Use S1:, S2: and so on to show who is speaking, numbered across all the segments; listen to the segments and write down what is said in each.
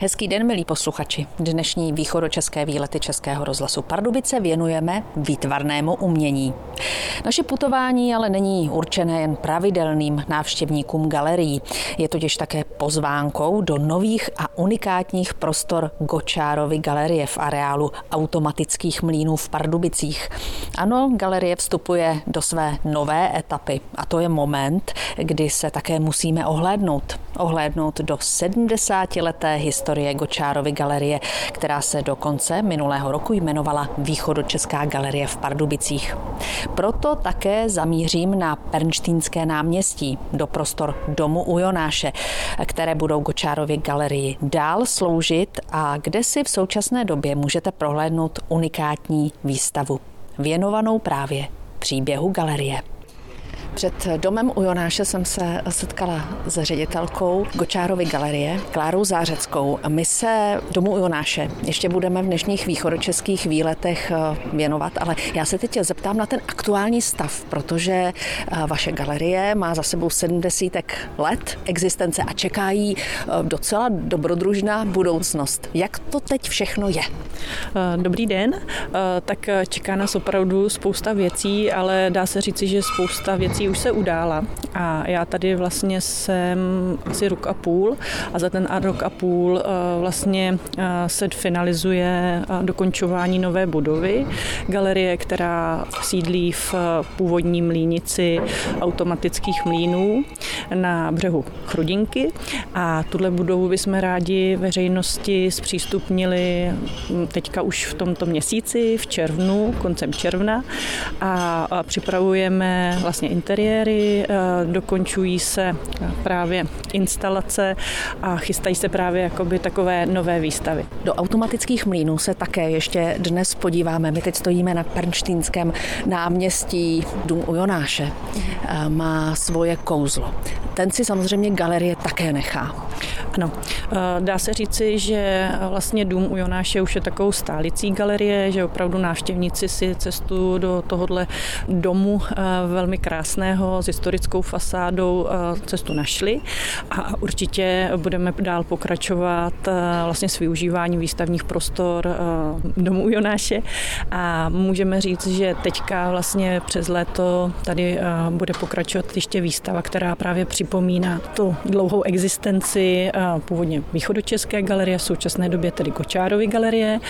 S1: Hezký den, milí posluchači. Dnešní východočeské výlety Českého rozhlasu Pardubice věnujeme výtvarnému umění. Naše putování ale není určené jen pravidelným návštěvníkům galerií. Je totiž také pozvánkou do nových a unikátních prostor Gočárovy galerie v areálu automatických mlínů v Pardubicích. Ano, galerie vstupuje do své nové etapy a to je moment, kdy se také musíme ohlédnout. Ohlédnout do 70-leté historie historie Gočárovy galerie, která se do konce minulého roku jmenovala Východočeská galerie v Pardubicích. Proto také zamířím na Pernštínské náměstí do prostor domu u Jonáše, které budou Gočárově galerii dál sloužit a kde si v současné době můžete prohlédnout unikátní výstavu věnovanou právě příběhu galerie. Před domem u Jonáše jsem se setkala s ředitelkou Gočárovy galerie, Klárou Zářeckou. My se domu u Jonáše ještě budeme v dnešních východočeských výletech eh, věnovat, ale já se teď zeptám na ten aktuální stav, protože eh, vaše galerie má za sebou 70 let existence a čeká jí eh, docela dobrodružná budoucnost. Jak to teď všechno je?
S2: Dobrý den. Tak čeká nás opravdu spousta věcí, ale dá se říci, že spousta věcí už se udála a já tady vlastně jsem asi rok a půl a za ten rok a půl eh, vlastně eh, se finalizuje eh, dokončování nové budovy, galerie, která sídlí v původní mlínici automatických mlínů na břehu Chrudinky. A tuhle budovu bychom rádi veřejnosti zpřístupnili hm, teďka už v tomto měsíci, v červnu, koncem června. A připravujeme vlastně interiéry, eh, dokončují se právě instalace a chystají se právě jakoby takové nové výstavy.
S1: Do automatických mlínů se také ještě dnes podíváme. My teď stojíme na Pernštínském náměstí Dům u Jonáše. Eh, má svoje kouzlo. Ten si samozřejmě galerie také nechá.
S2: Ano, dá se říci, že vlastně Dům u Jonáše už je takovou stálicí galerie, že opravdu návštěvníci si cestu do tohohle domu velmi krásné krásného s historickou fasádou eh, cestu našli. A určitě budeme dál pokračovat eh, vlastně s využíváním výstavních prostor eh, domů Jonáše. A můžeme říct, že teďka vlastně přes léto tady bude pokračovat ještě výstava, která právě připomíná tu dlouhou existenci původně východočeské galerie, v současné době tedy Kočárovy galerie.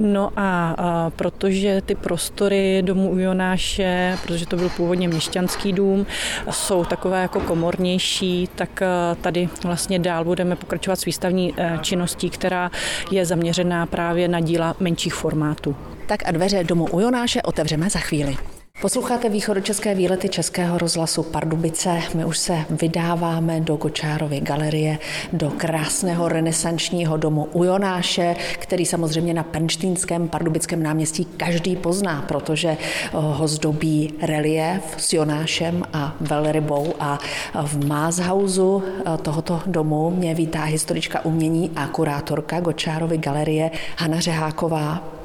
S2: No a protože ty prostory domů u Jonáše, protože to byl původně měšťanský dům, jsou takové jako komornější, tak eh, tady vlastně dál budeme pokračovat s výstavní eh, činností, která je zaměřená právě na díla menších formátů.
S1: Tak a dveře domu u Jonáše otevřeme za chvíli. Posloucháte východočeské výlety Českého rozhlasu Pardubice. My už se vydáváme do Gočárovy galerie, do krásného renesančního domu u Jonáše, který samozřejmě na Penštínském pardubickém náměstí každý pozná, protože ho zdobí relief s Jonášem a velrybou a v Mázhausu tohoto domu mě vítá historička umění a kurátorka Gočárovy galerie Hana Řeháková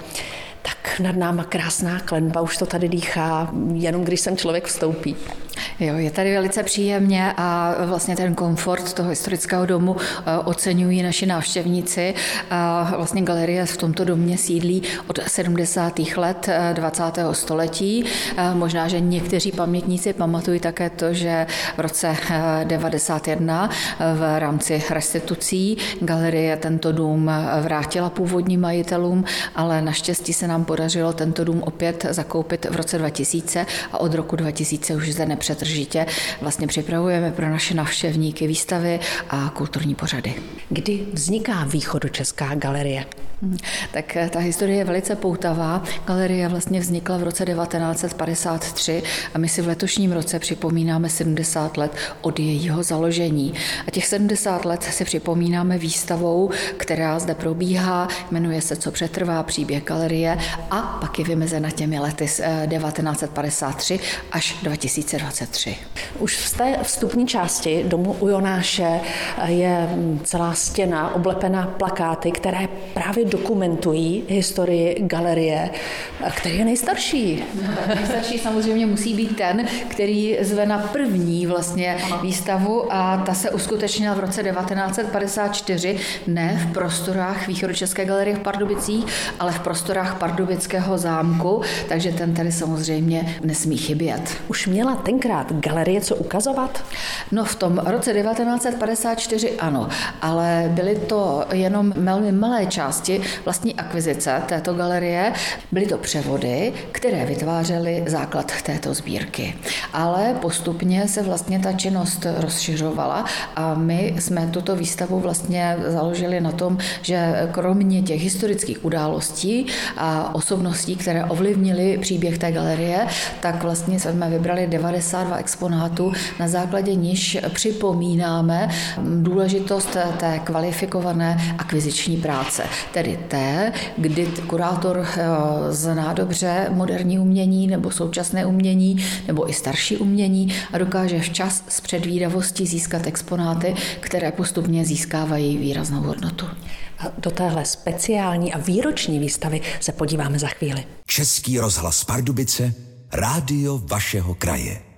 S1: nad náma krásná klenba, už to tady dýchá, jenom když sem člověk vstoupí.
S3: Jo, je tady velice příjemně a vlastně ten komfort toho historického domu eh, oceňují naši návštěvníci. A vlastně galerie v tomto domě sídlí od 70. let 20. Eh, století. Eh, možná, že někteří pamětníci pamatují také to, že v roce 91 v rámci restitucí galerie tento dům vrátila původním majitelům, ale naštěstí se nám podařilo tento dům opět zakoupit v roce 2000 a od roku 2000 už zde nepřetržitě vlastně připravujeme pro naše navštěvníky výstavy a kulturní pořady.
S1: Kdy vzniká Východočeská galerie?
S3: Hmm, tak eh, ta historie je velice poutavá. Galerie vlastně vznikla v roce 1953 a my si v letošním roce připomínáme 70 let od jejího založení. A těch 70 let si připomínáme výstavou, která zde probíhá, jmenuje se Co přetrvá příběh galerie a pak je vymezena těmi lety z 1953 eh, až 2023.
S1: Už v té vstupní části domu u Jonáše je celá stěna oblepená plakáty, které právě dokumentují historii galerie, který je nejstarší.
S3: No, nejstarší samozřejmě musí být ten, který zve na první vlastně výstavu a ta se uskutečnila v roce 1954, ne v prostorách Východočeské galerie v Pardubicích, ale v prostorách Pardubického zámku, takže ten tady samozřejmě nesmí chybět.
S1: Už měla tenkrát galerie co ukazovat?
S3: No v tom roce 1954 ano, ale byly to jenom velmi malé části vlastní akvizice této galerie. Byly to převody, které vytvářely základ této sbírky. Ale postupně se vlastně ta činnost rozšiřovala a my jsme tuto výstavu vlastně založili na tom, že kromě těch historických událostí a osobností, které ovlivnily příběh té galerie, tak vlastně jsme vybrali 92 exponátů, na základě níž připomínáme důležitost té kvalifikované akviziční práce, tedy té, kdy kurátor eh, zná dobře moderní umění nebo současné umění nebo i starší umění a dokáže včas s předvídavostí získat exponáty, které postupně získávají výraznou hodnotu.
S1: A do téhle speciální a výroční výstavy se podíváme za chvíli.
S4: Český rozhlas Pardubice, rádio vašeho kraje.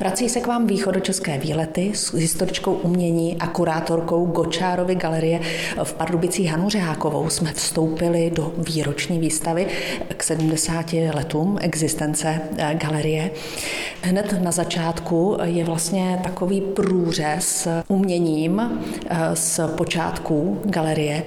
S1: Vrací se k vám východočeské výlety s historičkou umění a kurátorkou Gočárovy galerie v Pardubicích Hanu Řehákovou. Jsme vstoupili do výroční výstavy k 70 letům existence eh, galerie. Hned na začátku je vlastně takový průřez uměním eh, z počátků galerie.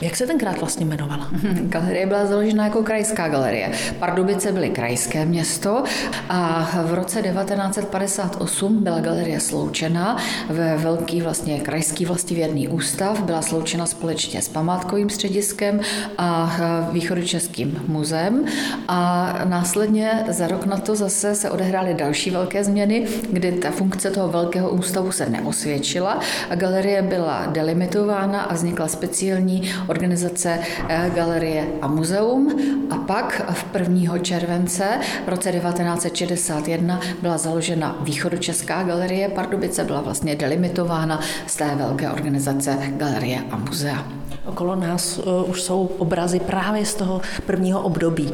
S1: Jak se tenkrát vlastně jmenovala?
S3: Galerie byla založena jako krajská galerie. Pardubice byly krajské město a v roce 1950 1958 byla galerie sloučena. Ve velký vlastně krajský vlastivědný ústav, byla sloučena společně s památkovým střediskem a východočeským muzeem. A následně za rok na to zase se odehrály další velké změny, kdy ta funkce toho velkého ústavu se neosvědčila. A galerie byla delimitována a vznikla speciální organizace eh, Galerie a muzeum. A pak v 1. července v roce 1961 byla založena východočeská galerie Pardubice byla vlastně delimitována z té velké organizace Galerie a muzea.
S1: Okolo nás uh, už jsou obrazy právě z toho prvního období.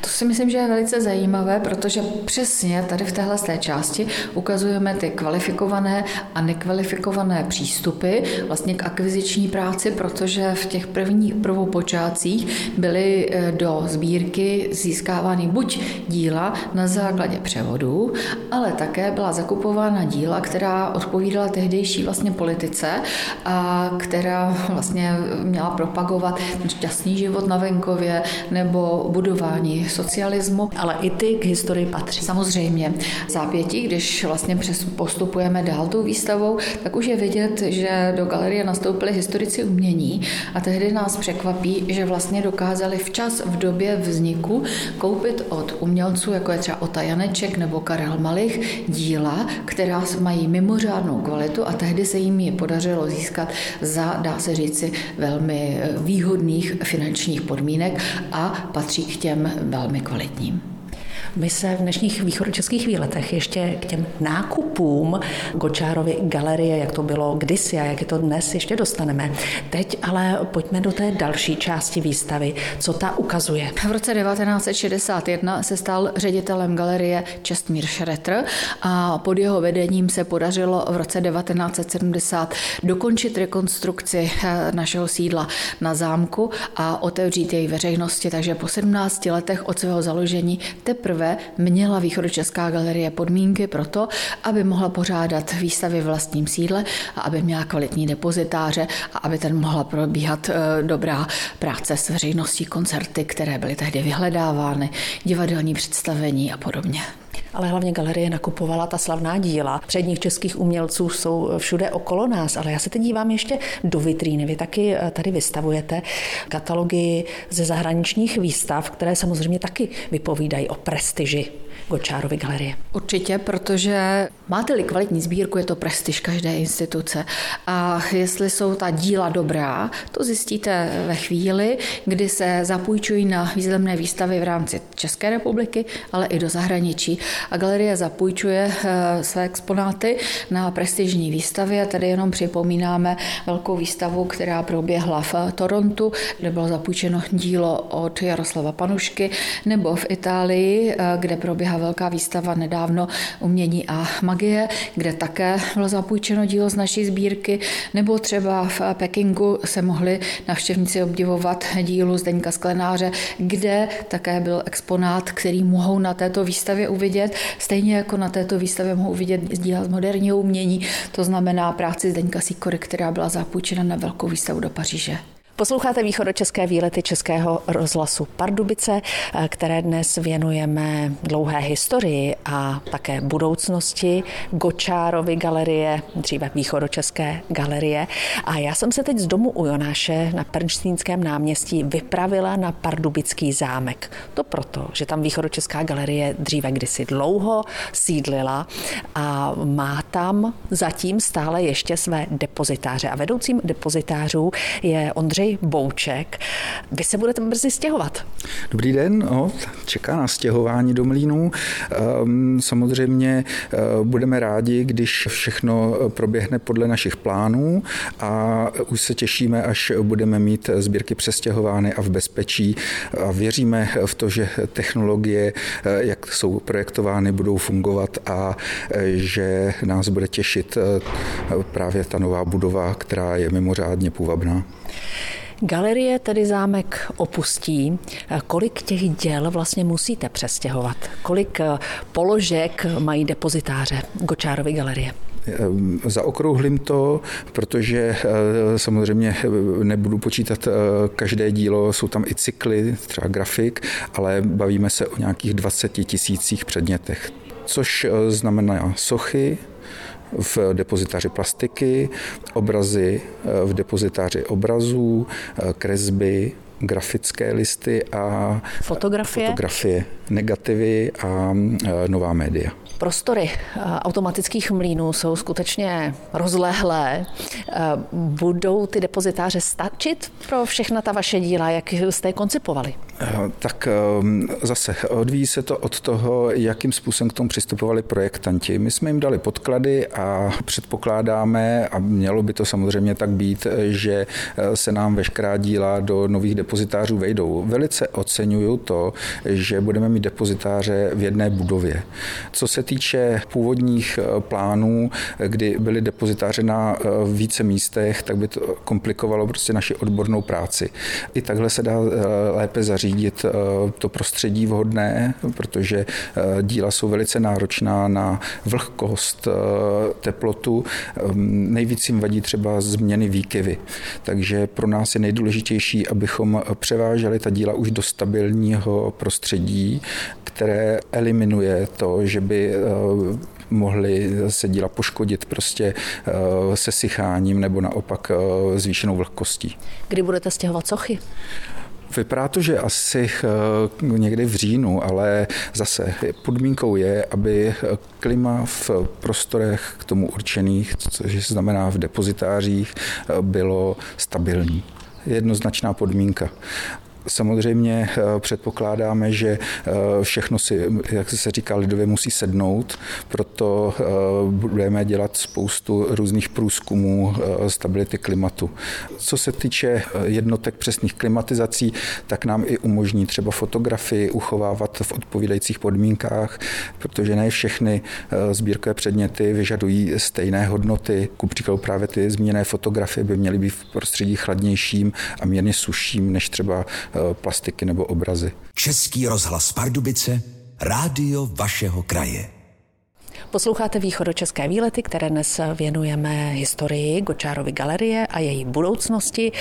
S3: To si myslím, že je velice zajímavé, protože přesně tady v téhle té části ukazujeme ty kvalifikované a nekvalifikované přístupy vlastně k akviziční práci, protože v těch prvních prvopočátcích byly eh, do sbírky získávány buď díla na základě převodu, ale také byla zakupována díla, která odpovídala tehdejší vlastně politice a která vlastně měla propagovat šťastný život na venkově nebo budování socialismu.
S1: Ale i ty k historii patří.
S3: Samozřejmě. Zápětí, když vlastně přes postupujeme dál tou výstavou, tak už je vidět, že do galerie nastoupili historici umění a tehdy nás překvapí, že vlastně dokázali včas v době vzniku koupit od umělců, jako je třeba Ota Janeček nebo Karel Malich, díla, která mají mimořádnou kvalitu a tehdy se jim je podařilo získat za, dá se říci, velmi eh, výhodných finančních podmínek a patří k těm velmi kvalitním.
S1: My se v dnešních východočeských výletech ještě k těm nákupům Gočárovy galerie, jak to bylo kdysi a jak je to dnes, ještě dostaneme. Teď ale pojďme do té další části výstavy. Co ta ukazuje?
S3: V roce 1961 se stal ředitelem galerie Čestmír Šretr a pod jeho vedením se podařilo v roce 1970 dokončit rekonstrukci eh, našeho sídla na zámku a otevřít jej veřejnosti, takže po 17 letech od svého založení teprve poprvé měla Východočeská galerie podmínky pro to, aby mohla pořádat výstavy v vlastním sídle a aby měla kvalitní depozitáře a aby ten mohla probíhat eh, dobrá práce s veřejností, koncerty, které byly tehdy vyhledávány, divadelní představení a podobně
S1: ale hlavně galerie nakupovala ta slavná díla. Předních českých umělců jsou všude okolo nás, ale já se teď dívám ještě do vitríny. Vy taky eh, tady vystavujete katalogy ze zahraničních výstav, které samozřejmě taky vypovídají o prestiži Gočárovy galerie?
S3: Určitě, protože máte-li kvalitní sbírku, je to prestiž každé instituce. A jestli jsou ta díla dobrá, to zjistíte ve chvíli, kdy se zapůjčují na významné výstavy v rámci České republiky, ale i do zahraničí. A galerie zapůjčuje eh, své exponáty na prestižní výstavě. Tady jenom připomínáme velkou výstavu, která proběhla v Torontu, kde bylo zapůjčeno dílo od Jaroslava Panušky, nebo v Itálii, eh, kde proběhla velká výstava nedávno Umění a magie, kde také bylo zapůjčeno dílo z naší sbírky, nebo třeba v Pekingu se mohli navštěvníci obdivovat dílu Zdeňka Sklenáře, kde také byl exponát, který mohou na této výstavě uvidět, stejně jako na této výstavě mohou uvidět díla z moderního umění, to znamená práci Zdeňka Sikory, která byla zapůjčena na velkou výstavu do Paříže.
S1: Posloucháte východočeské výlety Českého rozhlasu Pardubice, eh, které dnes věnujeme dlouhé historii a také budoucnosti Gočárovy galerie, dříve východočeské galerie. A já jsem se teď z domu u Jonáše na Pernštínském náměstí vypravila na Pardubický zámek. To proto, že tam východočeská galerie dříve kdysi dlouho sídlila a má tam zatím stále ještě své depozitáře. A vedoucím depozitářů je Ondřej Bouček. Vy se budete brzy stěhovat.
S5: Dobrý den, no, čeká na stěhování do Mlínu. Ehm, samozřejmě eh, budeme rádi, když všechno proběhne podle našich plánů a už se těšíme, až budeme mít sbírky přestěhovány a v bezpečí a věříme v to, že technologie, eh, jak jsou projektovány, budou fungovat a eh, že nás bude těšit právě ta nová budova, která je mimořádně půvabná.
S1: Galerie tedy zámek opustí. Kolik těch děl vlastně musíte přestěhovat? Kolik eh, položek mají depozitáře Gočárovy galerie?
S5: Ehm, zaokrouhlím to, protože eh, samozřejmě nebudu počítat eh, každé dílo, jsou tam i cykly, třeba grafik, ale bavíme se o nějakých 20 tisících předmětech což znamená sochy, v depozitáři plastiky, obrazy eh, v depozitáři obrazů, eh, kresby, grafické listy a
S1: fotografie,
S5: fotografie negativy a eh, nová média.
S1: Prostory automatických mlínů jsou skutečně rozlehlé. Budou ty depozitáře stačit pro všechna ta vaše díla, jak jste je koncipovali?
S5: Tak ehm, zase odvíjí se to od toho, jakým způsobem k tomu přistupovali projektanti. My jsme jim dali podklady a předpokládáme, a mělo by to samozřejmě tak být, že eh, se nám veškerá díla do nových depozitářů vejdou. Velice oceňuju to, že budeme mít depozitáře v jedné budově. Co se týče původních eh, plánů, kdy byly depozitáře na eh, více místech, tak by to komplikovalo prostě naši odbornou práci. I takhle se dá lépe zařídit řídit eh, to prostředí vhodné, protože eh, díla jsou velice náročná na vlhkost, eh, teplotu. Ehm, nejvíc jim vadí třeba změny výkyvy. Takže pro nás je nejdůležitější, abychom převáželi ta díla už do stabilního prostředí, které eliminuje to, že by mohly se díla poškodit prostě se sycháním nebo naopak zvýšenou vlhkostí.
S1: Kdy budete stěhovat sochy?
S5: Vypadá to, že asi eh, někdy v říjnu, ale zase podmínkou je, aby klima v prostorech k tomu určených, což znamená v depozitářích, eh, bylo stabilní jednoznačná podmínka. Samozřejmě eh, předpokládáme, že eh, všechno si, jak se říká lidově, musí sednout, proto eh, budeme dělat spoustu různých průzkumů stability klimatu. Co se týče jednotek přesných klimatizací, tak nám i umožní třeba fotografii uchovávat v odpovídajících podmínkách, protože ne všechny sbírkové předměty vyžadují stejné hodnoty. Ku příkladu právě ty zmíněné fotografie by měly být v prostředí chladnějším a mírně suším než třeba plastiky nebo obrazy.
S4: Český rozhlas Pardubice, rádio vašeho kraje.
S1: Posloucháte východočeské výlety, které dnes věnujeme historii Gočárovy galerie a její budoucnosti.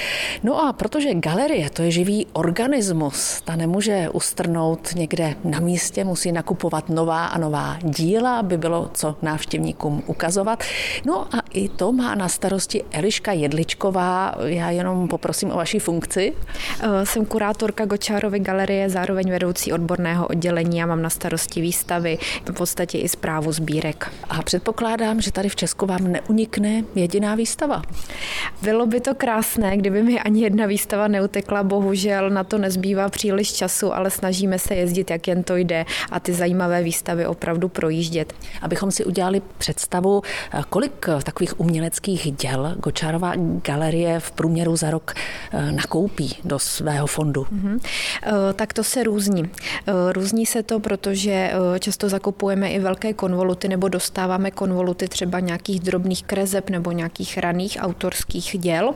S1: No a protože galerie to je živý organismus, ta nemůže ustrnout někde na místě, musí nakupovat nová a nová díla, aby bylo co návštěvníkům ukazovat. No a I to má na starosti Eliška Jedličková. Já jenom poprosím o vaši funkci.
S6: Eh, jsem kurátorka Gočárovy galerie, zároveň vedoucí odborného oddělení a mám na starosti výstavy, v podstatě i zprávu sbírek.
S1: A předpokládám, že tady v Česku vám neunikne jediná výstava.
S6: Bylo by to krásné, kdyby mi ani jedna výstava neutekla, bohužel na to nezbývá příliš času, ale snažíme se jezdit, jak jen to jde a ty zajímavé výstavy opravdu projíždět.
S1: Abychom si udělali představu, kolik takových uměleckých děl Gočárová galerie v průměru za rok eh, nakoupí do svého fondu? Mm-hmm.
S6: Tak to se různí. Eh, různí se to, protože často zakupujeme i velké konvoluty nebo dostáváme konvoluty třeba nějakých drobných krezeb nebo nějakých raných autorských děl.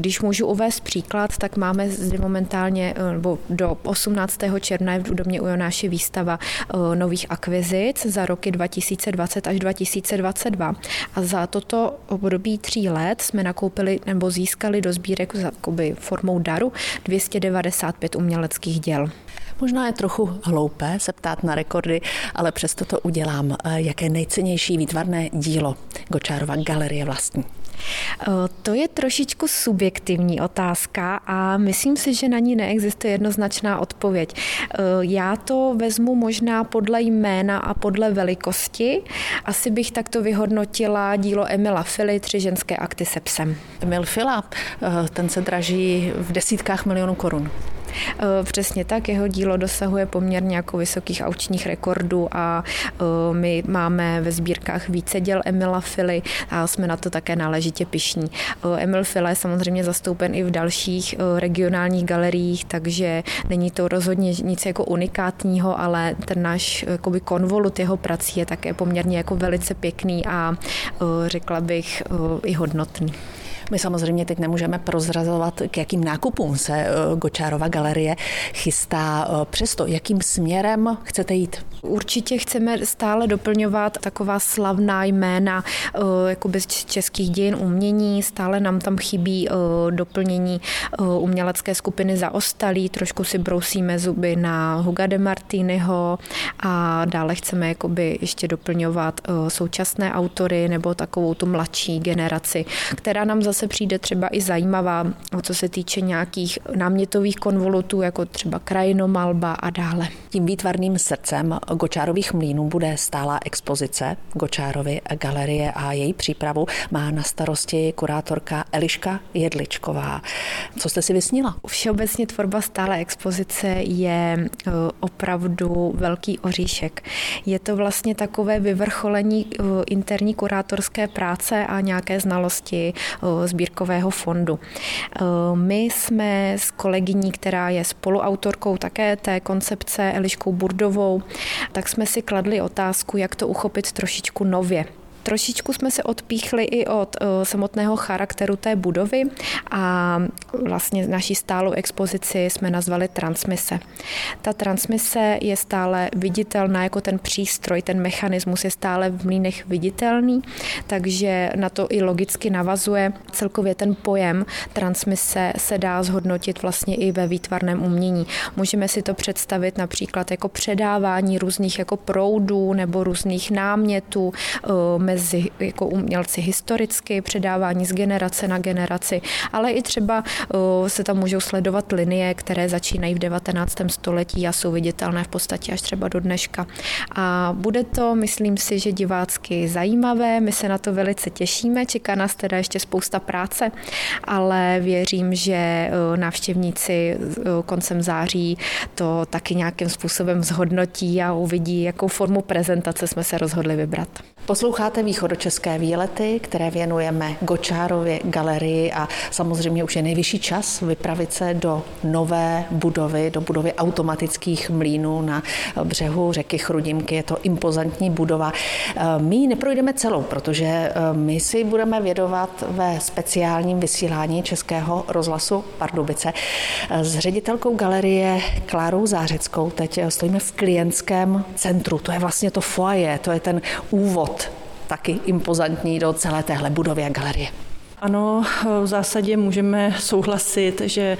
S6: Když můžu uvést příklad, tak máme zde momentálně nebo do 18. června je v domě u Jonáše výstava nových akvizic za roky 2020 až 2022. A za toto období tří let jsme nakoupili nebo získali do sbírek formou daru 295 uměleckých děl.
S1: Možná je trochu hloupé se ptát na rekordy, ale přesto to udělám. Jaké nejcennější výtvarné dílo Gočárova galerie vlastní?
S6: Eh, to je trošičku subjektivní otázka a myslím si, že na ní neexistuje jednoznačná odpověď. Eh, já to vezmu možná podle jména a podle velikosti. Asi bych takto vyhodnotila dílo Emila Fili, Tři ženské akty se psem.
S1: Emil Fila, eh, ten se draží v desítkách milionů korun.
S6: Eh, přesně tak, jeho dílo dosahuje poměrně jako vysokých aučních rekordů a eh, my máme ve sbírkách více děl Emila Fily a jsme na to také náležitě pišní. Eh, Emil Fila je samozřejmě zastoupen i v dalších regionálních galeriích, takže není to rozhodně nic jako unikátního, ale ten náš jakoby konvolut jeho prací je také poměrně jako velice pěkný a řekla bych i hodnotný.
S1: My samozřejmě teď nemůžeme prozrazovat, k jakým nákupům se eh, Gočárova galerie chystá. Eh, přesto, jakým směrem chcete jít?
S6: Určitě chceme stále doplňovat taková slavná jména eh, jako bez českých dějin umění. Stále nám tam chybí doplnění umělecké skupiny zaostalí. Trošku si brousíme zuby na Huga de Martiniho a dále chceme jakoby ještě doplňovat současné autory nebo takovou tu mladší generaci, která nám zase zase přijde třeba i zajímavá, co se týče nějakých námětových konvolutů, jako třeba krajinomalba a dále.
S1: Tím výtvarným srdcem Gočárových mlínů bude stálá expozice Gočárovy galerie a její přípravu má na starosti kurátorka Eliška Jedličková. Co jste si vysnila?
S6: Všeobecně tvorba stále expozice je e, opravdu velký oříšek. Je to vlastně takové vyvrcholení e, interní kurátorské práce a nějaké znalosti e, sbírkového fondu. Eh, my jsme s kolegyní, která je spoluautorkou také té koncepce Eliškou Burdovou, tak jsme si kladli otázku, jak to uchopit trošičku nově. Trošičku jsme se odpíchli i od uh, samotného charakteru té budovy a vlastně naší stálou expozici jsme nazvali transmise. Ta transmise je stále viditelná jako ten přístroj, ten mechanismus je stále v mlínech viditelný, takže na to i logicky navazuje. Celkově ten pojem transmise se dá zhodnotit vlastně i ve výtvarném umění. Můžeme si to představit například jako předávání různých jako proudů nebo různých námětů uh, mezi jako umělci historicky, předávání z generace na generaci, ale i třeba se tam můžou sledovat linie, které začínají v 19. století a jsou viditelné v podstatě až třeba do dneška. A bude to, myslím si, že divácky zajímavé, my se na to velice těšíme, čeká nás teda ještě spousta práce, ale věřím, že návštěvníci koncem září to taky nějakým způsobem zhodnotí a uvidí, jakou formu prezentace jsme se rozhodli vybrat.
S1: Posloucháte východočeské výlety, které věnujeme Gočárově galerii a samozřejmě už je nejvyšší čas vypravit se do nové budovy, do budovy automatických mlínů na břehu řeky Chrudimky. Je to impozantní budova. My ji neprojdeme celou, protože eh, my si budeme vědovat ve speciálním vysílání Českého rozhlasu Pardubice s ředitelkou galerie Klárou Zářeckou. Teď stojíme v klientském centru. To je vlastně to foyer, to je ten úvod taky impozantní do celé téhle budovy a galerie.
S2: Ano, v zásadě můžeme souhlasit, že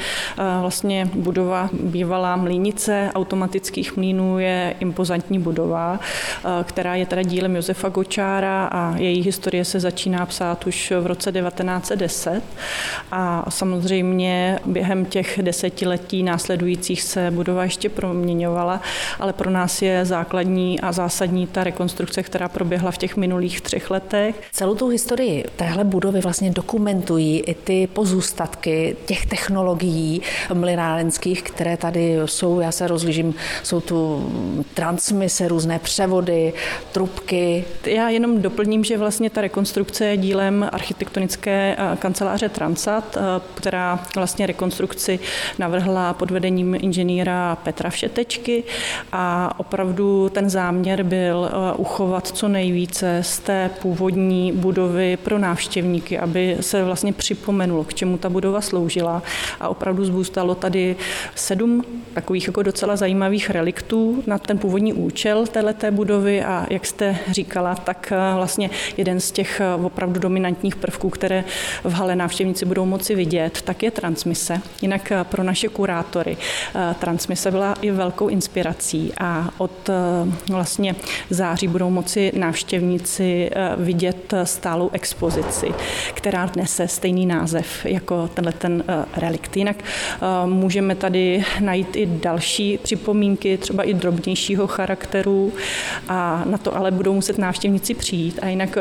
S2: vlastně budova bývalá mlínice automatických mlínů je impozantní budova, která je teda dílem Josefa Gočára a její historie se začíná psát už v roce 1910 a samozřejmě během těch desetiletí následujících se budova ještě proměňovala, ale pro nás je základní a zásadní ta rekonstrukce, která proběhla v těch minulých třech letech.
S1: Celou tu historii téhle budovy vlastně dokumentují i ty pozůstatky těch technologií mlinárenských, které tady jsou. Já se rozlížím, jsou tu transmise, různé převody, trubky.
S2: Já jenom doplním, že vlastně ta rekonstrukce je dílem architektonické eh, kanceláře Transat, eh, která vlastně rekonstrukci navrhla pod vedením inženýra Petra Všetečky a opravdu ten záměr byl eh, uchovat co nejvíce z té původní budovy pro návštěvníky, aby se vlastně připomenulo, k čemu ta budova sloužila. A opravdu zůstalo tady sedm takových jako docela zajímavých reliktů na ten původní účel této budovy. A jak jste říkala, tak eh, vlastně jeden z těch eh, opravdu dominantních prvků, které v hale návštěvníci budou moci vidět, tak je transmise. Jinak pro naše kurátory transmise byla i velkou inspirací. A od vlastně září budou moci návštěvníci eh, vidět stálou expozici, která nese stejný název jako tenhle ten eh, relikt. Jinak eh, můžeme tady najít i další připomínky, třeba i drobnějšího charakteru a na to ale budou muset návštěvníci přijít. A jinak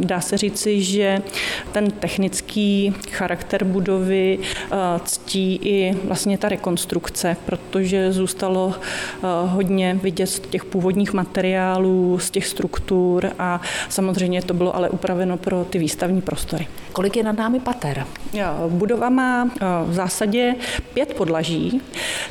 S2: dá se říci, že ten technický charakter budovy ctí i vlastně ta rekonstrukce, protože zůstalo hodně vidět z těch původních materiálů, z těch struktur a samozřejmě to bylo ale upraveno pro ty výstavní prostory.
S1: Kolik je nad námi pater?
S2: Budova má v zásadě pět podlaží,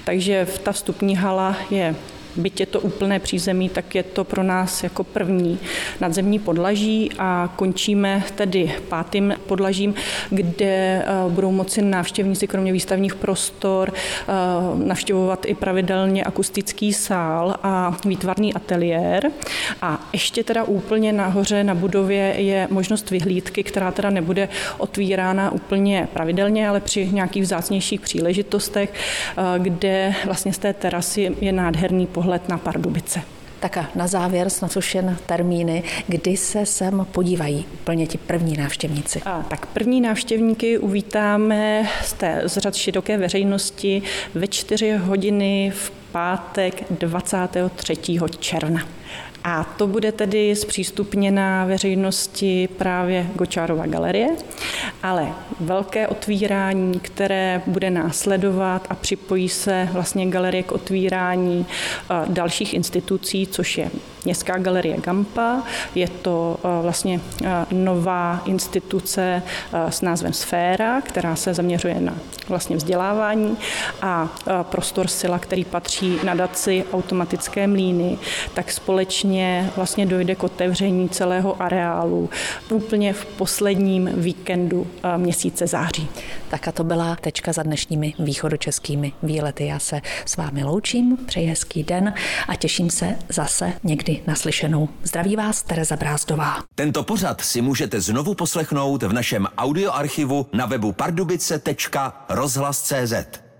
S2: takže ta vstupní hala je byť je to úplné přízemí, tak je to pro nás jako první nadzemní podlaží a končíme tedy pátým podlažím, kde eh, budou moci návštěvníci kromě výstavních prostor eh, navštěvovat i pravidelně akustický sál a výtvarný ateliér. A ještě teda úplně nahoře na budově je možnost vyhlídky, která teda nebude otvírána úplně pravidelně, ale při nějakých vzácnějších příležitostech, eh, kde vlastně z té terasy je nádherný pohled pohled na Pardubice.
S1: Tak a na závěr snad už jen termíny, kdy se sem podívají úplně ti první návštěvníci.
S2: A, tak první návštěvníky uvítáme z, té, z řad široké veřejnosti ve 4 hodiny v pátek 23. června. A to bude tedy zpřístupněna veřejnosti právě Gočárova galerie, ale velké otvírání, které bude následovat a připojí se vlastně galerie k otvírání eh, dalších institucí, což je Městská galerie Gampa. Je to eh, vlastně eh, nová instituce s názvem Sféra, která se zaměřuje na vlastně vzdělávání a prostor Sila, který patří nadaci automatické mlíny, tak společně konečně vlastně dojde k otevření celého areálu úplně v posledním víkendu eh, měsíce září.
S1: Tak a to byla tečka za dnešními východočeskými výlety. Já se s vámi loučím, přeji hezký den a těším se zase někdy naslyšenou. Zdraví vás Tereza Brázdová.
S4: Tento pořad si můžete znovu poslechnout v našem audioarchivu na webu pardubice.rozhlas.cz.